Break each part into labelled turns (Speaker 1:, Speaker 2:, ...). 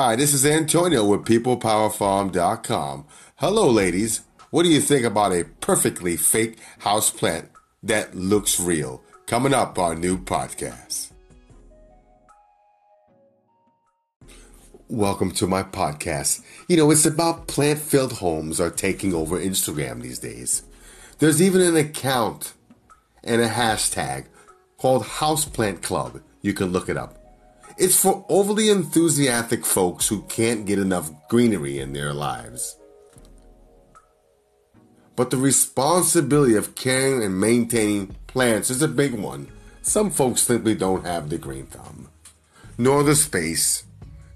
Speaker 1: Hi, this is Antonio with PeoplePowerFarm.com. Hello, ladies. What do you think about a perfectly fake house plant that looks real? Coming up on new podcast. Welcome to my podcast. You know, it's about plant filled homes are taking over Instagram these days. There's even an account and a hashtag called Houseplant Club. You can look it up. It's for overly enthusiastic folks who can't get enough greenery in their lives. But the responsibility of caring and maintaining plants is a big one. Some folks simply don't have the green thumb, nor the space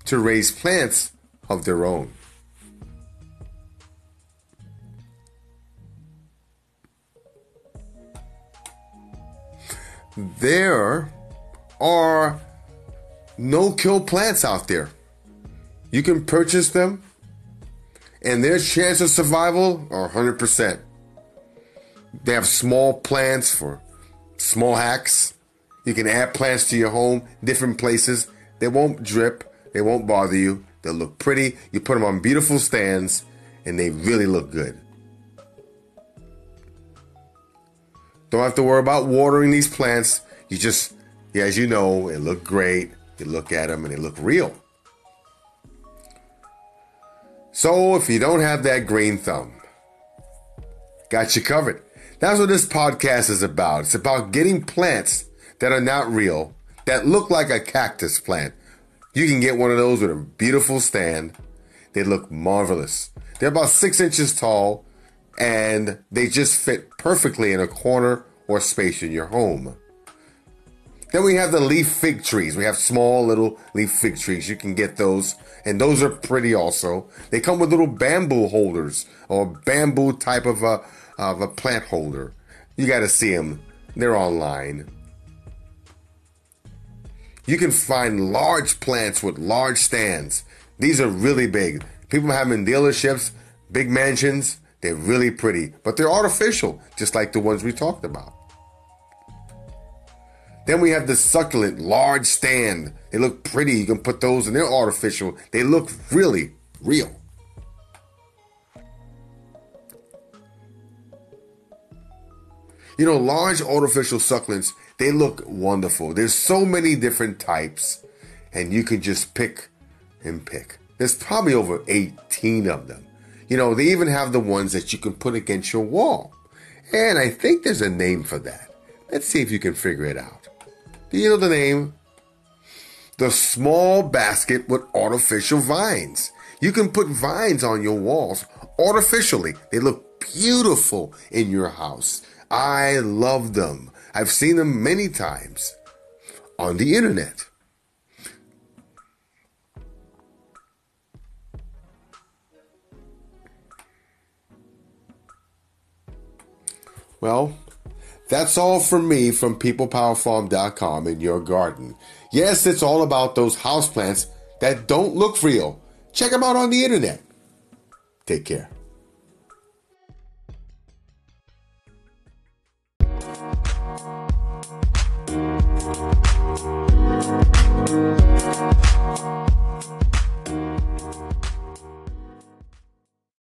Speaker 1: to raise plants of their own. There are no kill plants out there. You can purchase them, and their chance of survival are 100%. They have small plants for small hacks. You can add plants to your home, different places. They won't drip, they won't bother you. They'll look pretty. You put them on beautiful stands, and they really look good. Don't have to worry about watering these plants. You just, yeah, as you know, it look great. You look at them and they look real. So if you don't have that green thumb, got you covered. That's what this podcast is about. It's about getting plants that are not real, that look like a cactus plant. You can get one of those with a beautiful stand. They look marvelous. They're about six inches tall and they just fit perfectly in a corner or space in your home. Then we have the leaf fig trees. We have small little leaf fig trees. You can get those, and those are pretty also. They come with little bamboo holders or bamboo type of a of a plant holder. You got to see them. They're online. You can find large plants with large stands. These are really big. People have them in dealerships, big mansions. They're really pretty, but they're artificial, just like the ones we talked about. Then we have the succulent large stand. They look pretty. You can put those and they're artificial. They look really real. You know, large artificial succulents, they look wonderful. There's so many different types, and you can just pick and pick. There's probably over 18 of them. You know, they even have the ones that you can put against your wall. And I think there's a name for that. Let's see if you can figure it out. You know the name? The small basket with artificial vines. You can put vines on your walls artificially. They look beautiful in your house. I love them. I've seen them many times on the internet. Well, that's all from me from peoplepowerfarm.com in your garden. Yes, it's all about those houseplants that don't look real. Check them out on the internet. Take care.